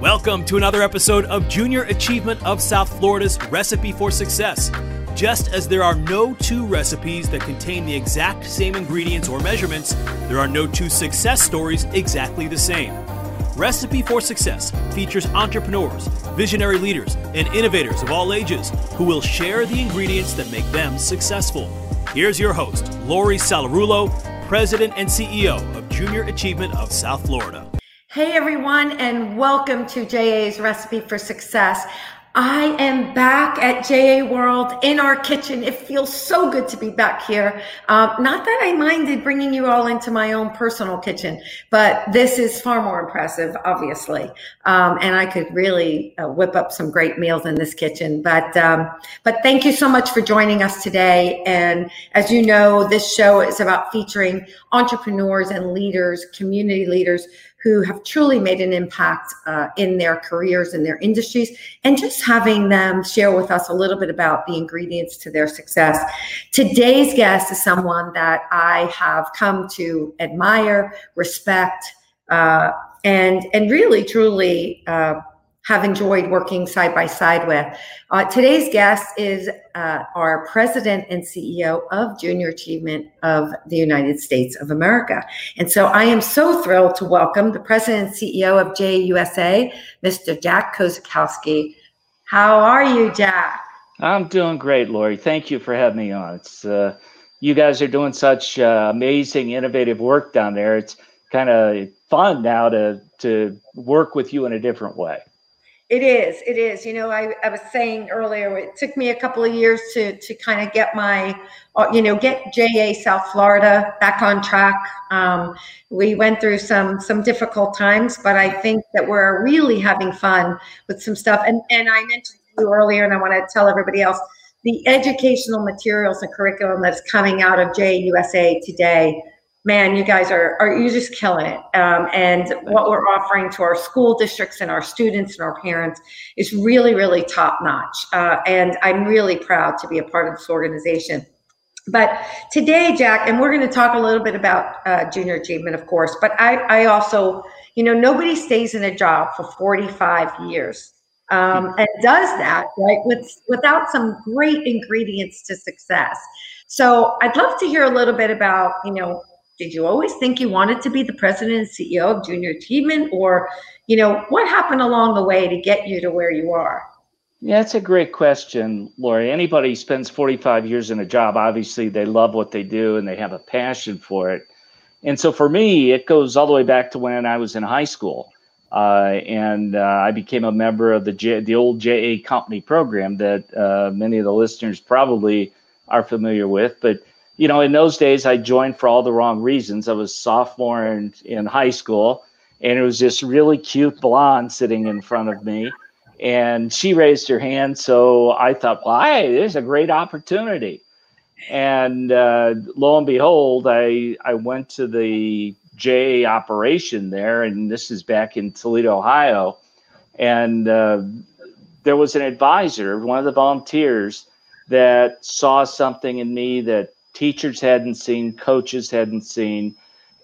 Welcome to another episode of Junior Achievement of South Florida's Recipe for Success. Just as there are no two recipes that contain the exact same ingredients or measurements, there are no two success stories exactly the same. Recipe for Success features entrepreneurs, visionary leaders, and innovators of all ages who will share the ingredients that make them successful. Here's your host, Laurie Sallarulo, President and CEO of Junior Achievement of South Florida. Hey everyone, and welcome to JA's Recipe for Success. I am back at JA World in our kitchen. It feels so good to be back here. Uh, not that I minded bringing you all into my own personal kitchen, but this is far more impressive, obviously. Um, and I could really uh, whip up some great meals in this kitchen. But um, but thank you so much for joining us today. And as you know, this show is about featuring entrepreneurs and leaders, community leaders who have truly made an impact uh, in their careers and their industries, and just having them share with us a little bit about the ingredients to their success. Today's guest is someone that I have come to admire, respect, uh, and and really truly. Uh, have enjoyed working side by side with. Uh, today's guest is uh, our president and CEO of Junior Achievement of the United States of America. And so I am so thrilled to welcome the president and CEO of JUSA, Mr. Jack Kosakowski. How are you, Jack? I'm doing great, Laurie. Thank you for having me on. It's uh, you guys are doing such uh, amazing, innovative work down there. It's kind of fun now to to work with you in a different way. It is. It is. You know, I, I was saying earlier, it took me a couple of years to to kind of get my, uh, you know, get JA South Florida back on track. Um, we went through some some difficult times, but I think that we're really having fun with some stuff. And and I mentioned to you earlier, and I want to tell everybody else the educational materials and curriculum that's coming out of JUSA today man, you guys are, are you just killing it. Um, and what we're offering to our school districts and our students and our parents is really, really top notch. Uh, and I'm really proud to be a part of this organization. But today, Jack, and we're going to talk a little bit about uh, junior achievement, of course, but I, I also, you know, nobody stays in a job for 45 years. Um, and does that right with without some great ingredients to success. So I'd love to hear a little bit about you know did you always think you wanted to be the president and CEO of Junior Achievement, or you know what happened along the way to get you to where you are? Yeah, it's a great question, Laurie. Anybody spends 45 years in a job, obviously they love what they do and they have a passion for it. And so for me, it goes all the way back to when I was in high school. Uh, and uh, I became a member of the J- the old JA Company program that uh, many of the listeners probably are familiar with. But you know, in those days, I joined for all the wrong reasons. I was sophomore in, in high school, and it was this really cute blonde sitting in front of me. And she raised her hand. So I thought, well, hey, there's a great opportunity. And uh, lo and behold, I, I went to the J operation there, and this is back in Toledo, Ohio. And uh, there was an advisor, one of the volunteers, that saw something in me that teachers hadn't seen, coaches hadn't seen,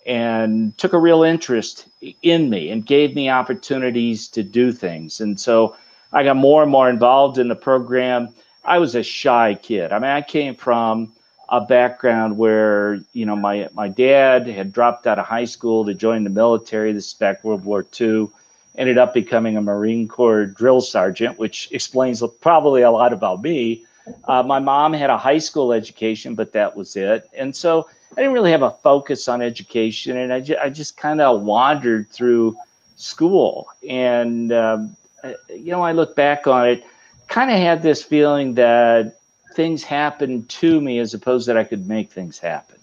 and took a real interest in me and gave me opportunities to do things. And so I got more and more involved in the program. I was a shy kid. I mean, I came from a background where, you know, my, my dad had dropped out of high school to join the military. This is back World War II. Ended up becoming a Marine Corps drill sergeant, which explains probably a lot about me. Uh, my mom had a high school education, but that was it. And so I didn't really have a focus on education. And I, ju- I just kind of wandered through school. And, um, uh, you know, I look back on it, kind of had this feeling that things happened to me as opposed that I could make things happen.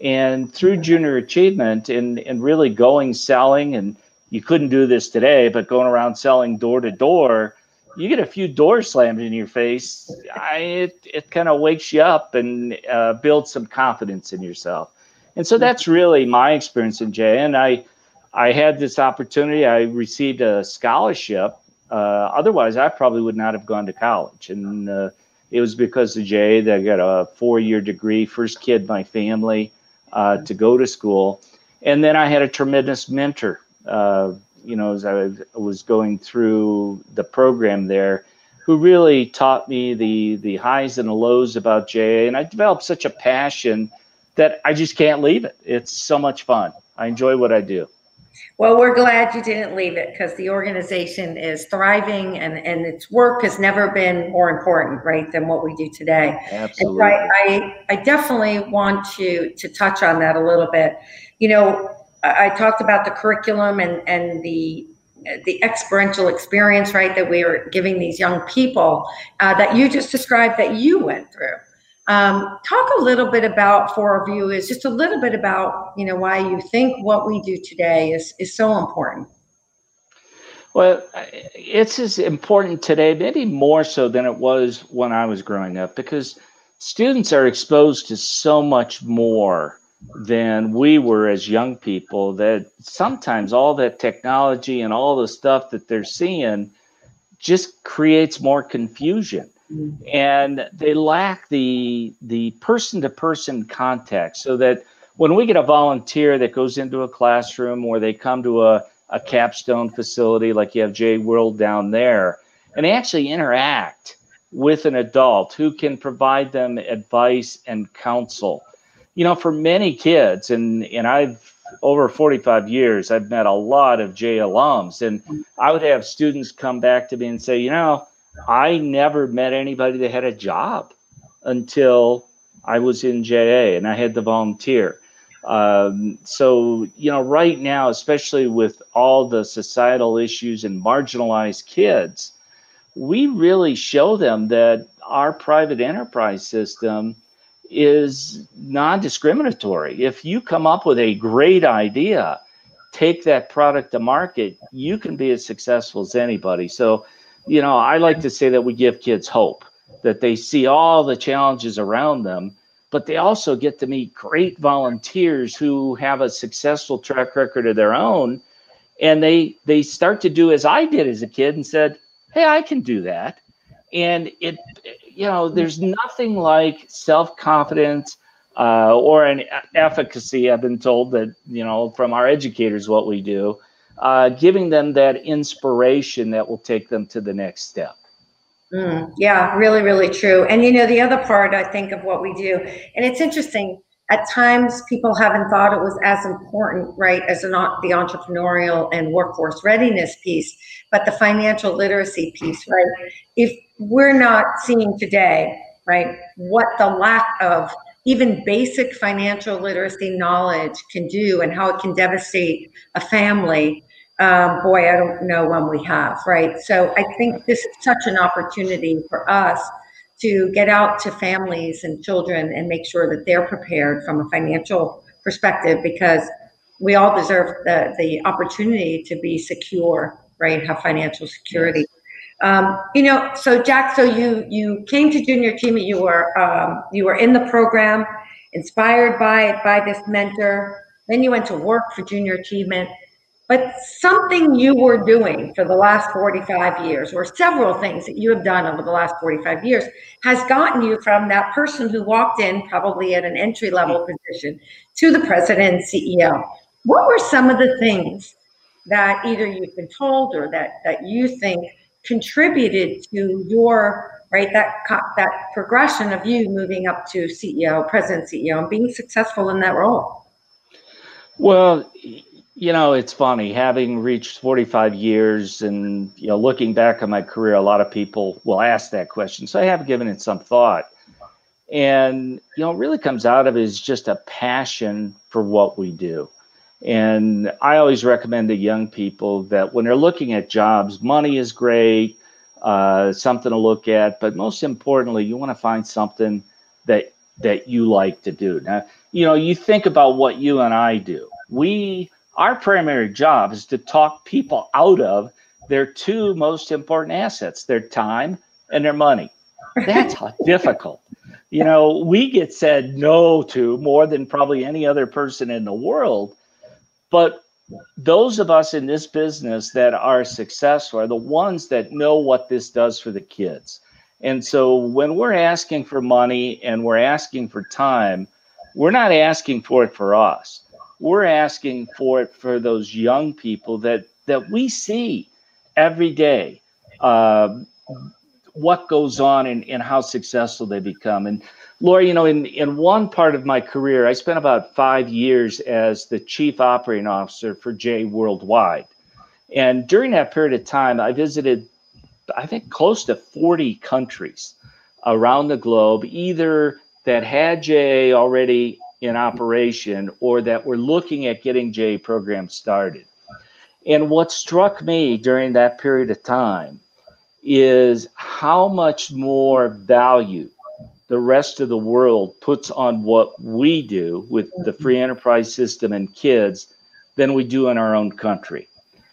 And through junior achievement and, and really going selling, and you couldn't do this today, but going around selling door to door, you get a few doors slammed in your face, I, it it kind of wakes you up and uh, builds some confidence in yourself. And so that's really my experience in J. And I I had this opportunity. I received a scholarship. Uh, otherwise, I probably would not have gone to college. And uh, it was because of Jay that I got a four-year degree, first kid in my family uh, to go to school. And then I had a tremendous mentor uh, you know, as I was going through the program there, who really taught me the the highs and the lows about JA, and I developed such a passion that I just can't leave it. It's so much fun. I enjoy what I do. Well, we're glad you didn't leave it because the organization is thriving and, and its work has never been more important, right, than what we do today. Absolutely. I, I, I definitely want to to touch on that a little bit. You know, I, talked about the curriculum and, and the the experiential experience, right, that we are giving these young people uh, that you just described that you went through. Um, talk a little bit about for our viewers, just a little bit about you know why you think what we do today is is so important. Well, it's as important today, maybe more so than it was when I was growing up, because students are exposed to so much more than we were as young people. That sometimes all that technology and all the stuff that they're seeing just creates more confusion mm-hmm. and they lack the the person to person contact so that when we get a volunteer that goes into a classroom or they come to a, a capstone facility like you have J World down there and they actually interact with an adult who can provide them advice and counsel you know for many kids and and I've over 45 years I've met a lot of J alums and I would have students come back to me and say you know I never met anybody that had a job until I was in JA and I had to volunteer. Um, so, you know, right now, especially with all the societal issues and marginalized kids, we really show them that our private enterprise system is non discriminatory. If you come up with a great idea, take that product to market, you can be as successful as anybody. So, you know, I like to say that we give kids hope that they see all the challenges around them, but they also get to meet great volunteers who have a successful track record of their own. And they they start to do as I did as a kid and said, Hey, I can do that. And it you know, there's nothing like self-confidence uh, or an efficacy. I've been told that, you know, from our educators, what we do uh, giving them that inspiration that will take them to the next step. Mm, yeah, really, really true. And you know, the other part I think of what we do, and it's interesting. At times, people haven't thought it was as important, right, as an, the entrepreneurial and workforce readiness piece, but the financial literacy piece, right? If we're not seeing today, right, what the lack of even basic financial literacy knowledge can do and how it can devastate a family. Um, boy i don't know when we have right? So i think this is such an opportunity for us to get out to families and children and make sure that they're prepared from a financial perspective because we all deserve the, the opportunity to be secure right have financial security um, you know, so Jack, so you you came to junior achievement. You were um, you were in the program, inspired by by this mentor. Then you went to work for junior achievement. But something you were doing for the last 45 years, or several things that you have done over the last 45 years, has gotten you from that person who walked in, probably at an entry level position, to the president and CEO. What were some of the things that either you've been told or that, that you think contributed to your right that that progression of you moving up to CEO, president, CEO, and being successful in that role? Well, you know, it's funny having reached 45 years and you know looking back on my career. A lot of people will ask that question, so I have given it some thought. And you know, really comes out of is just a passion for what we do. And I always recommend to young people that when they're looking at jobs, money is great, uh, something to look at, but most importantly, you want to find something that that you like to do. Now, you know, you think about what you and I do. We our primary job is to talk people out of their two most important assets, their time and their money. That's difficult. You know, we get said no to more than probably any other person in the world but those of us in this business that are successful are the ones that know what this does for the kids. And so when we're asking for money and we're asking for time, we're not asking for it for us. We're asking for it for those young people that that we see every day uh, what goes on and, and how successful they become. And Laura, you know, in, in one part of my career, I spent about five years as the chief operating officer for J Worldwide. And during that period of time, I visited, I think, close to 40 countries around the globe, either that had JA already in operation or that were looking at getting JA programs started. And what struck me during that period of time is how much more value the rest of the world puts on what we do with the mm-hmm. free enterprise system and kids than we do in our own country.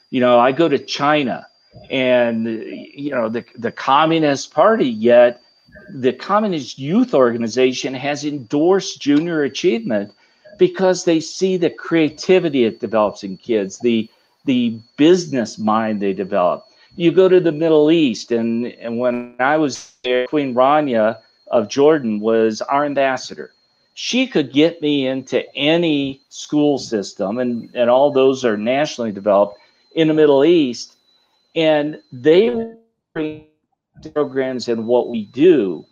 You know, I go to China and you know the the Communist Party yet the Communist Youth Organization has endorsed junior achievement because they see the creativity it develops in kids, the the business mind they develop. You go to the Middle East, and, and when I was there, Queen Rania of Jordan was our ambassador. She could get me into any school system, and, and all those are nationally developed in the Middle East. And they programs and what we do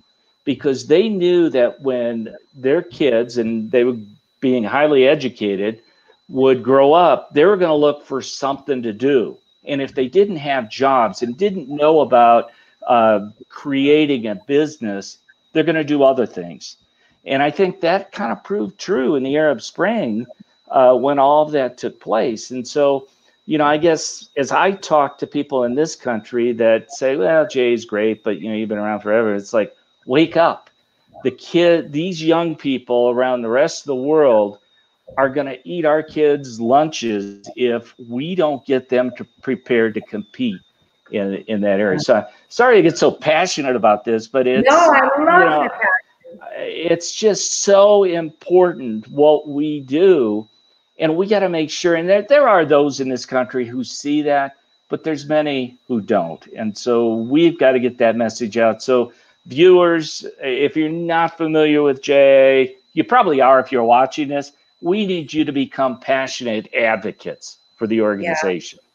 because they knew that when their kids and they were being highly educated would grow up, they were going to look for something to do. And if they didn't have jobs and didn't know about uh, creating a business, they're going to do other things. And I think that kind of proved true in the Arab Spring uh, when all of that took place. And so, you know, I guess as I talk to people in this country that say, well, Jay's great, but, you know, you've been around forever, it's like, wake up. The kid, these young people around the rest of the world are going to eat our kids' lunches if we don't get them to prepare to compete in in that area. So sorry to get so passionate about this, but it's no, I love you know, it. It's just so important what we do, and we got to make sure. And there there are those in this country who see that, but there's many who don't, and so we've got to get that message out. So viewers, if you're not familiar with Jay, you probably are if you're watching this we need you to become passionate advocates for the organization. Yeah.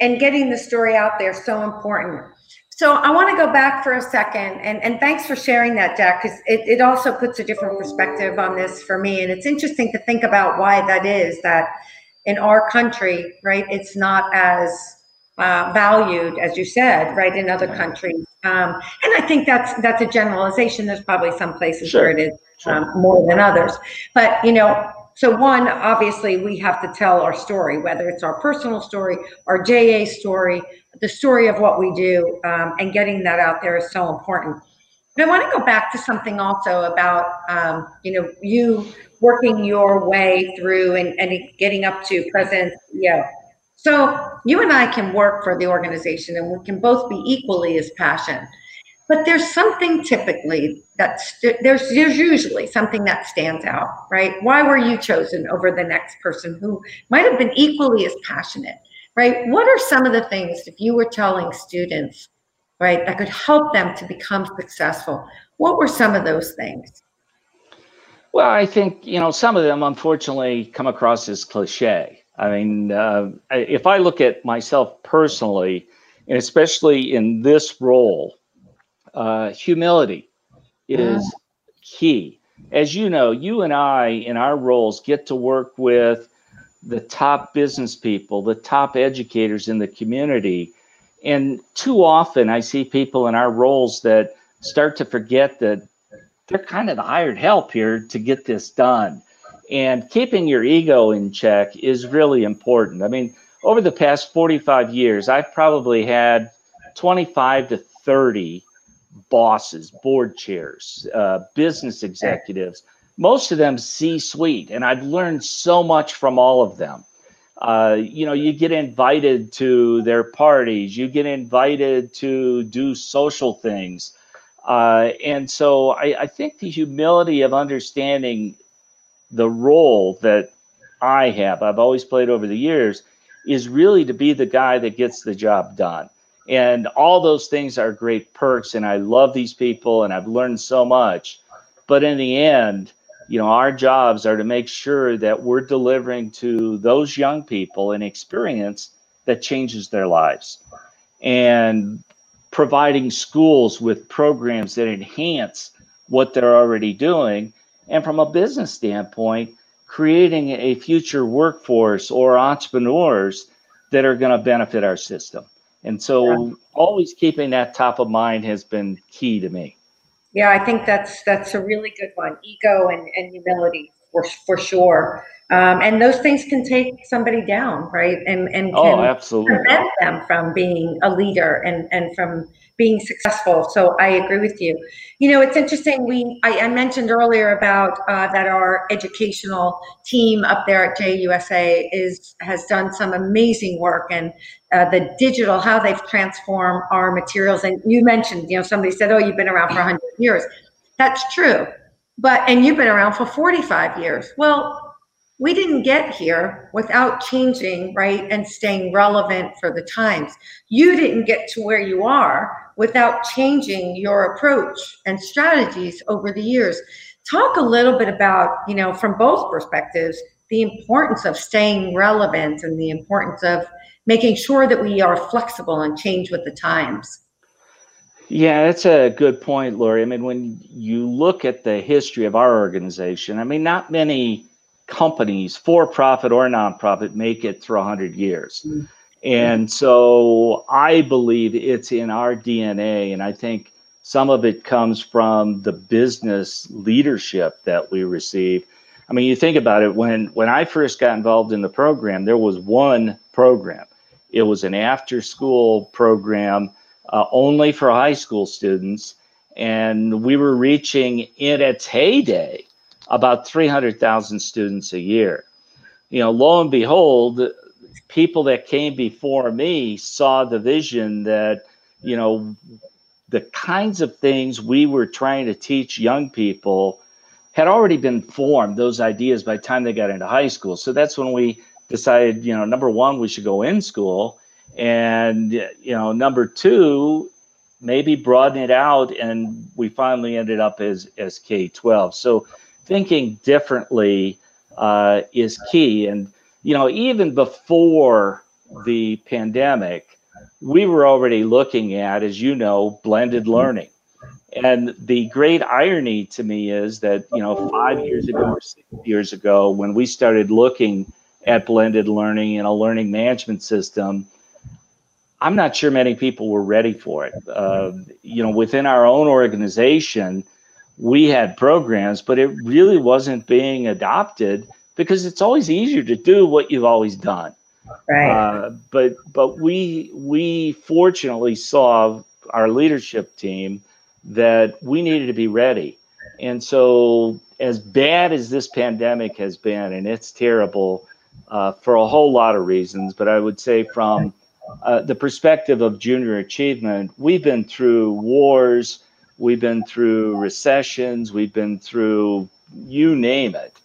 And getting the story out there so important. So I want to go back for a second, and, and thanks for sharing that, Jack, because it, it also puts a different perspective on this for me. And it's interesting to think about why that is that in our country, right, it's not as uh, valued, as you said, right, in other countries. Um, and I think that's that's a generalization. There's probably some places sure. where it is um, more than others. But you know, so one, obviously we have to tell our story, whether it's our personal story, our JA story, the story of what we do, um, and getting that out there is so important. But I want to go back to something also about, um, you know, you working your way through and, and getting up to president, yeah. So you and I can work for the organization and we can both be equally as passionate but there's something typically that's there's there's usually something that stands out right? Why were you chosen over the next person who might have been equally as passionate right? What are some of the things if you were telling students right that could help them to become successful what were some of those things? Well i think you know some of them unfortunately come across as cliche. I mean uh, if i look at myself personally and especially in this role uh, humility is yeah. key. As you know, you and I, in our roles, get to work with the top business people, the top educators in the community. And too often, I see people in our roles that start to forget that they're kind of the hired help here to get this done. And keeping your ego in check is really important. I mean, over the past 45 years, I've probably had 25 to 30 bosses, board chairs, uh, business executives, most of them C suite. And I've learned so much from all of them. Uh, you know, you get invited to their parties, you get invited to do social things. Uh, and so I, I think the humility of understanding the role that I have, I've always played over the years, is really to be the guy that gets the job done. And all those things are great perks. And I love these people and I've learned so much. But in the end, you know, our jobs are to make sure that we're delivering to those young people an experience that changes their lives. And providing schools with programs that enhance what they're already doing. And from a business standpoint, creating a future workforce or entrepreneurs that are going to benefit our system. And so, yeah. always keeping that top of mind has been key to me. Yeah, I think that's that's a really good one. Ego and, and humility for for sure. Um, and those things can take somebody down, right? And and oh, can absolutely. prevent them from being a leader and and from being successful. So I agree with you. You know, it's interesting. We I, I mentioned earlier about uh, that our educational team up there at JUSA is has done some amazing work and uh, the digital how they've transformed our materials. And you mentioned, you know, somebody said, "Oh, you've been around for 100 years." That's true, but and you've been around for 45 years. Well, we didn't get here without changing, right, and staying relevant for the times. You didn't get to where you are without changing your approach and strategies over the years. Talk a little bit about, you know, from both perspectives, the importance of staying relevant and the importance of making sure that we are flexible and change with the times. Yeah, that's a good point, Laurie. I mean, when you look at the history of our organization, I mean, not many companies, for profit or nonprofit, make it through 100 years. Mm-hmm. And so I believe it's in our DNA. And I think some of it comes from the business leadership that we receive. I mean, you think about it when when I first got involved in the program, there was one program. It was an after school program uh, only for high school students. And we were reaching in its heyday about 300,000 students a year. You know, lo and behold, people that came before me saw the vision that, you know, the kinds of things we were trying to teach young people had already been formed, those ideas by the time they got into high school. So that's when we decided, you know, number one, we should go in school. And, you know, number two, maybe broaden it out. And we finally ended up as, as K 12. So thinking differently uh, is key. And, you know, even before the pandemic, we were already looking at, as you know, blended learning. And the great irony to me is that, you know, five years ago or six years ago, when we started looking at blended learning and a learning management system, I'm not sure many people were ready for it. Uh, you know, within our own organization, we had programs, but it really wasn't being adopted because it's always easier to do what you've always done. Right. Uh, but but we we fortunately saw our leadership team that we needed to be ready, and so as bad as this pandemic has been, and it's terrible uh, for a whole lot of reasons, but I would say from uh, the perspective of junior achievement, we've been through wars We've been through recessions, we've been through you name it.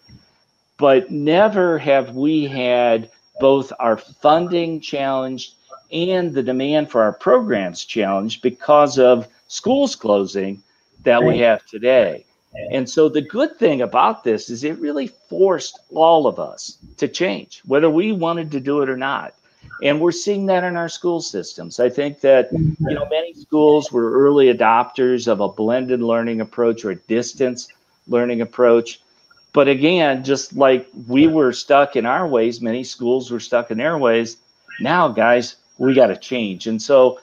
But never have we had both our funding challenged and the demand for our programs challenged because of schools closing that we have today. And so the good thing about this is it really forced all of us to change, whether we wanted to do it or not and we're seeing that in our school systems. I think that mm-hmm. you know many schools were early adopters of a blended learning approach or a distance learning approach. But again, just like we were stuck in our ways, many schools were stuck in their ways. Now, guys, we got to change. And so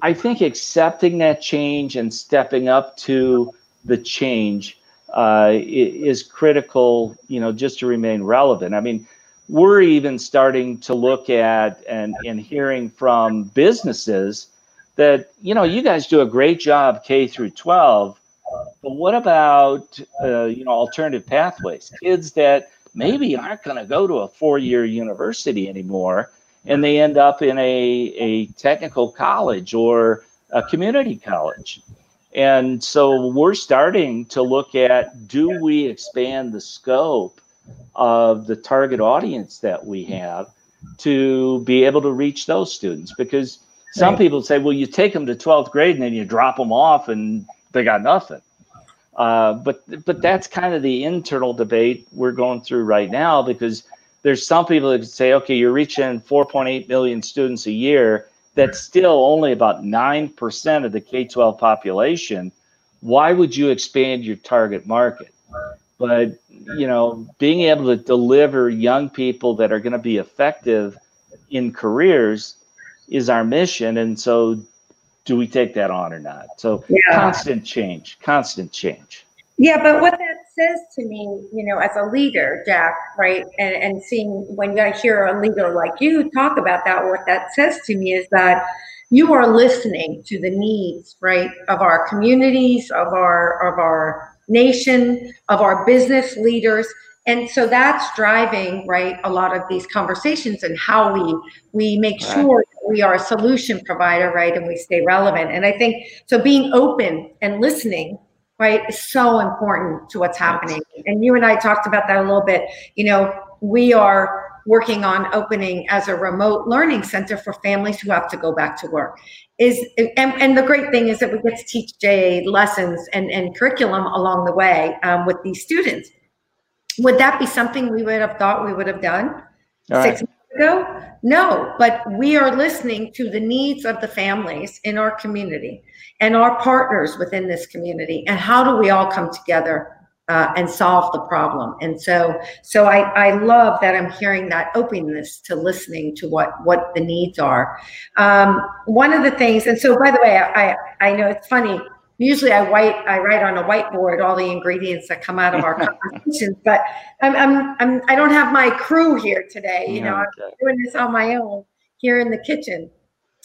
I think accepting that change and stepping up to the change uh, is critical, you know, just to remain relevant. I mean, we're even starting to look at and, and hearing from businesses that you know you guys do a great job K through 12 but what about uh, you know alternative pathways? Kids that maybe aren't going to go to a four-year university anymore and they end up in a, a technical college or a community college. And so we're starting to look at do we expand the scope of the target audience that we have to be able to reach those students because some right. people say well you take them to 12th grade and then you drop them off and they got nothing uh, but but that's kind of the internal debate we're going through right now because there's some people that say, okay, you're reaching 4.8 million students a year. That's still only about 9% of the K 12 population. Why would you expand your target market? But, you know, being able to deliver young people that are going to be effective in careers is our mission. And so, do we take that on or not? So, yeah. constant change, constant change. Yeah, but what that says to me, you know, as a leader, Jack, right, and, and seeing when I hear a leader like you talk about that, what that says to me is that you are listening to the needs, right, of our communities, of our of our nation, of our business leaders. And so that's driving, right, a lot of these conversations and how we we make sure we are a solution provider, right, and we stay relevant. And I think so being open and listening right, is so important to what's happening. And you and I talked about that a little bit. You know, we are working on opening as a remote learning center for families who have to go back to work. Is and, and the great thing is that we get to teach JA lessons and, and curriculum along the way um, with these students. Would that be something we would have thought we would have done All six right. months ago? No, but we are listening to the needs of the families in our community and our partners within this community and how do we all come together uh, and solve the problem. And so so I, I love that i'm hearing that openness to listening to what what the needs are. Um, one of the things and so by the way i i know it's funny. Usually i write i write on a whiteboard all the ingredients that come out of our conversations but I'm, I'm i'm i don't have my crew here today you know i'm doing this on my own here in the kitchen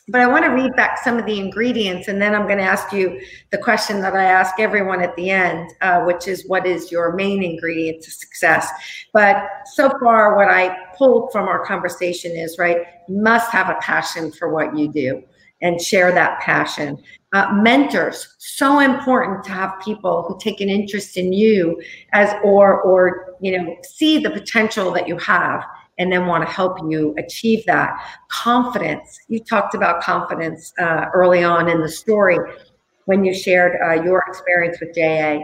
but I want to read back some of the ingredients, and then I'm going to ask you the question that I ask everyone at the end, uh, which is what is your main ingredient to success? But so far, what I pulled from our conversation is right, you must have a passion for what you do and share that passion. Uh, mentors, so important to have people who take an interest in you as or or you know see the potential that you have and then want to help you achieve that. Confidence. You talked about confidence uh, early on in the story when you shared uh, your experience with JA.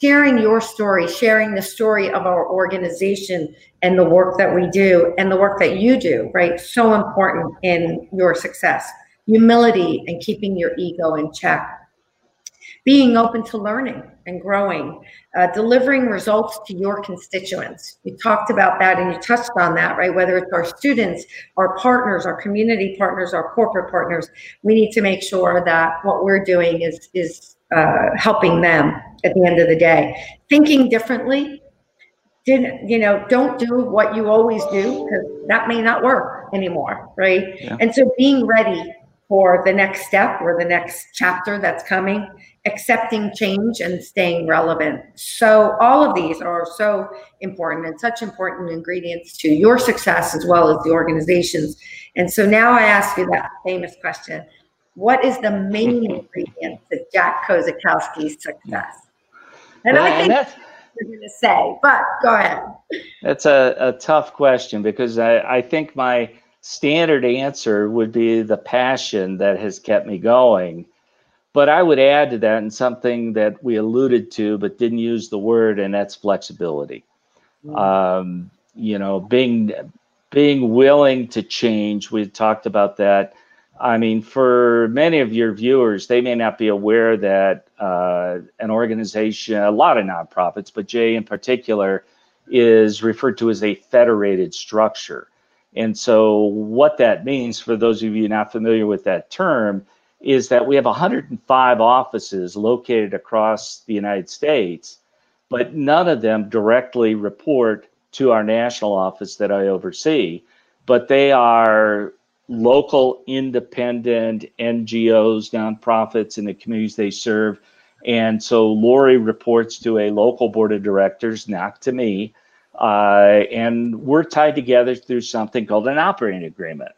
Sharing your story, sharing the story of our organization and the work that we do and the work that you do, right? So important in your success. Humility and keeping your ego in check being open to learning and growing, uh, delivering results to your constituents. You talked about that and you touched on that, right? Whether it's our students, our partners, our community partners, our corporate partners, we need to make sure that what we're doing is is uh, helping them at the end of the day. Thinking differently. Didn't you know? Don't do what you always do because that may not work anymore, right? Yeah. And so being ready for the next step or the next chapter that's coming accepting change and staying relevant. So all of these are so important and such important ingredients to your success as well as the organizations. And so now I ask you that famous question. What is the main ingredient to Jack Kosakowski's success? And well, I think that's you're going to say, but go ahead. That's a, a tough question because I, I think my standard answer would be the passion that has kept me going but I would add to that and something that we alluded to but didn't use the word, and that's flexibility. Mm. Um, you know, being being willing to change. We talked about that. I mean, for many of your viewers, they may not be aware that uh, an organization, a lot of nonprofits, but Jay in particular, is referred to as a federated structure. And so, what that means for those of you not familiar with that term is that we have 105 offices located across the United States, but none of them directly report to our national office that I oversee, but they are local independent NGOs, nonprofits in the communities they serve. And so Laurie reports to a local board of directors, not to me. Uh, and we're tied together through something called an operating agreement.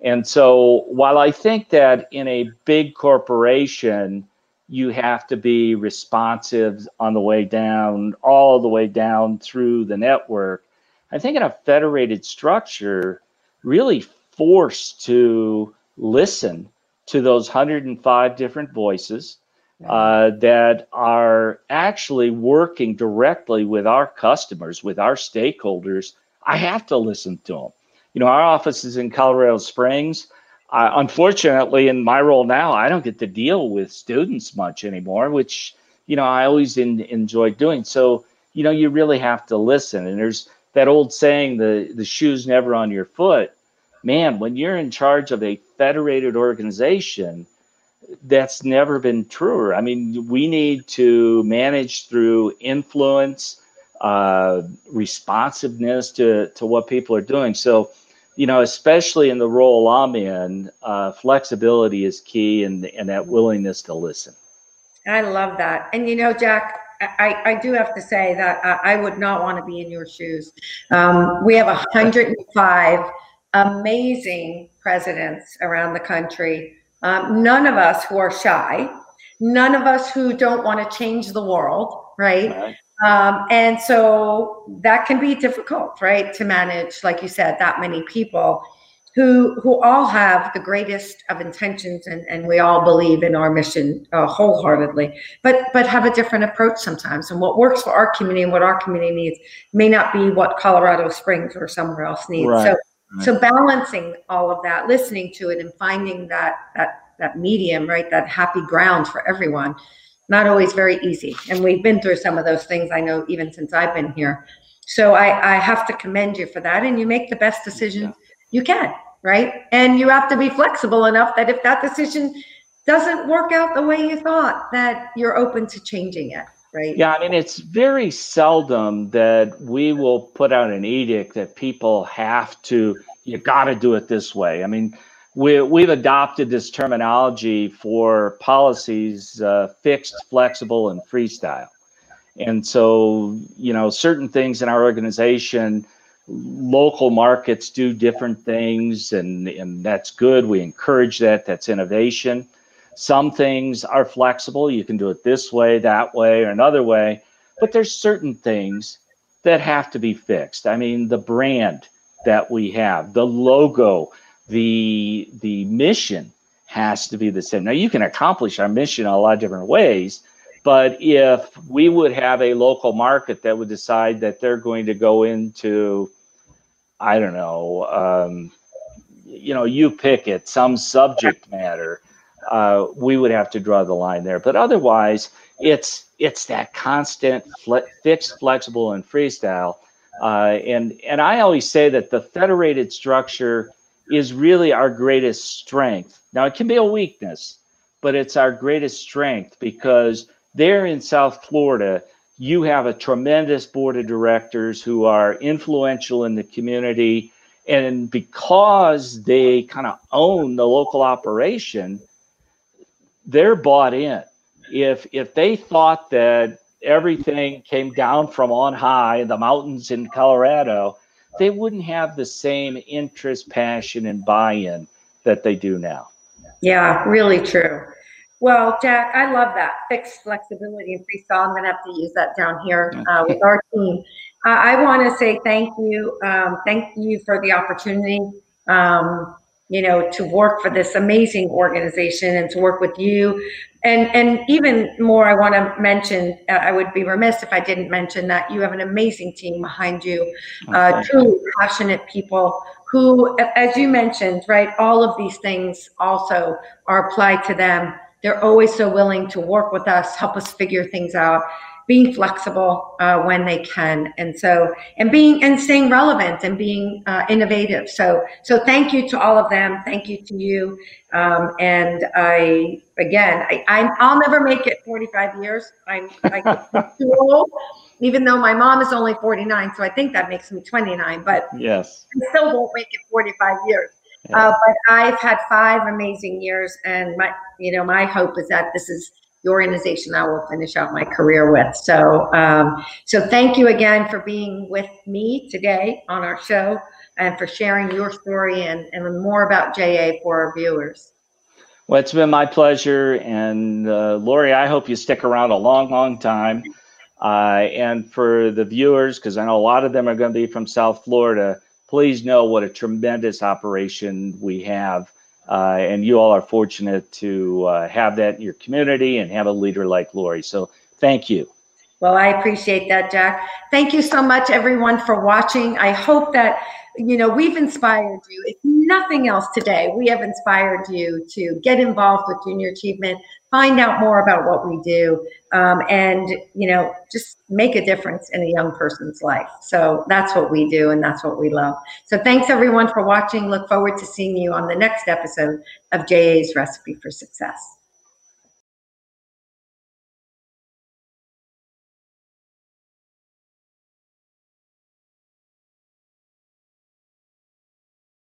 And so while I think that in a big corporation, you have to be responsive on the way down, all the way down through the network. I think in a federated structure, really forced to listen to those 105 different voices uh, that are actually working directly with our customers, with our stakeholders I have to listen to them. You know, our office is in Colorado Springs. Uh, unfortunately, in my role now, I don't get to deal with students much anymore, which you know I always in, enjoyed doing. So you know, you really have to listen. And there's that old saying, the the shoe's never on your foot. Man, when you're in charge of a federated organization, that's never been truer. I mean, we need to manage through influence, uh, responsiveness to to what people are doing. So you know, especially in the role I'm in, uh, flexibility is key and, and that willingness to listen. I love that. And you know, Jack, I, I do have to say that I, I would not want to be in your shoes. Um, we have 105 amazing presidents around the country. Um, none of us who are shy, none of us who don't want to change the world, right? right. Um, and so that can be difficult, right, to manage, like you said, that many people who who all have the greatest of intentions and, and we all believe in our mission uh, wholeheartedly, but but have a different approach sometimes. And what works for our community and what our community needs may not be what Colorado Springs or somewhere else needs. Right. So right. so balancing all of that, listening to it, and finding that that that medium, right, that happy ground for everyone not always very easy. And we've been through some of those things, I know, even since I've been here. So I, I have to commend you for that. And you make the best decision you can, right? And you have to be flexible enough that if that decision doesn't work out the way you thought, that you're open to changing it. Right. Yeah, I mean, it's very seldom that we will put out an edict that people have to, you got to do it this way. I mean, we, we've adopted this terminology for policies uh, fixed, flexible, and freestyle. And so, you know, certain things in our organization, local markets do different things, and, and that's good. We encourage that. That's innovation. Some things are flexible. You can do it this way, that way, or another way. But there's certain things that have to be fixed. I mean, the brand that we have, the logo, the the mission has to be the same. Now you can accomplish our mission in a lot of different ways, but if we would have a local market that would decide that they're going to go into, I don't know, um, you know, you pick it, some subject matter, uh, we would have to draw the line there. But otherwise, it's it's that constant fle- fixed, flexible, and freestyle. Uh, and and I always say that the federated structure is really our greatest strength. Now, it can be a weakness, but it's our greatest strength because there in South Florida, you have a tremendous board of directors who are influential in the community. And because they kind of own the local operation, they're bought in. If if they thought that everything came down from on high in the mountains in Colorado they wouldn't have the same interest, passion, and buy-in that they do now. Yeah, really true. Well, Jack, I love that fixed flexibility and freestyle. I'm going to have to use that down here uh, with our team. Uh, I want to say thank you. Um, thank you for the opportunity. Um, you know, to work for this amazing organization and to work with you. And, and even more, I want to mention, uh, I would be remiss if I didn't mention that you have an amazing team behind you, uh, truly passionate people who, as you mentioned, right, all of these things also are applied to them. They're always so willing to work with us, help us figure things out being flexible uh, when they can. And so and being and staying relevant and being uh, innovative. So so thank you to all of them. Thank you to you. Um, and i again I, I'm, i'll never make it 45 years. I'm too old even though my mom is only 49 so i think that makes me 29 but yes. I still won't make it 45 years. Yeah. uh, but i've had five amazing years and my you know my hope is that this is the organization I will finish out my career with. So, um, so thank you again for being with me today on our show and for sharing your story and, and more about JA for our viewers. Well, it's been my pleasure. And uh, Laurie, I hope you stick around a long, long time. Uh, and for the viewers, because I know a lot of them are going to be from South Florida, please know what a tremendous operation we have uh, and you all are fortunate to uh, have that in your community and have a leader like Laurie. So thank you. Well, I appreciate that, Jack. Thank you so much, everyone, for watching. I hope that you know we've inspired you. If nothing else today, we have inspired you to get involved with Junior Achievement, find out more about what we do, um, and you know just make a difference in a young person's life. So that's what we do, and that's what we love. So thanks everyone for watching. Look forward to seeing you on the next episode of JA's Recipe for Success.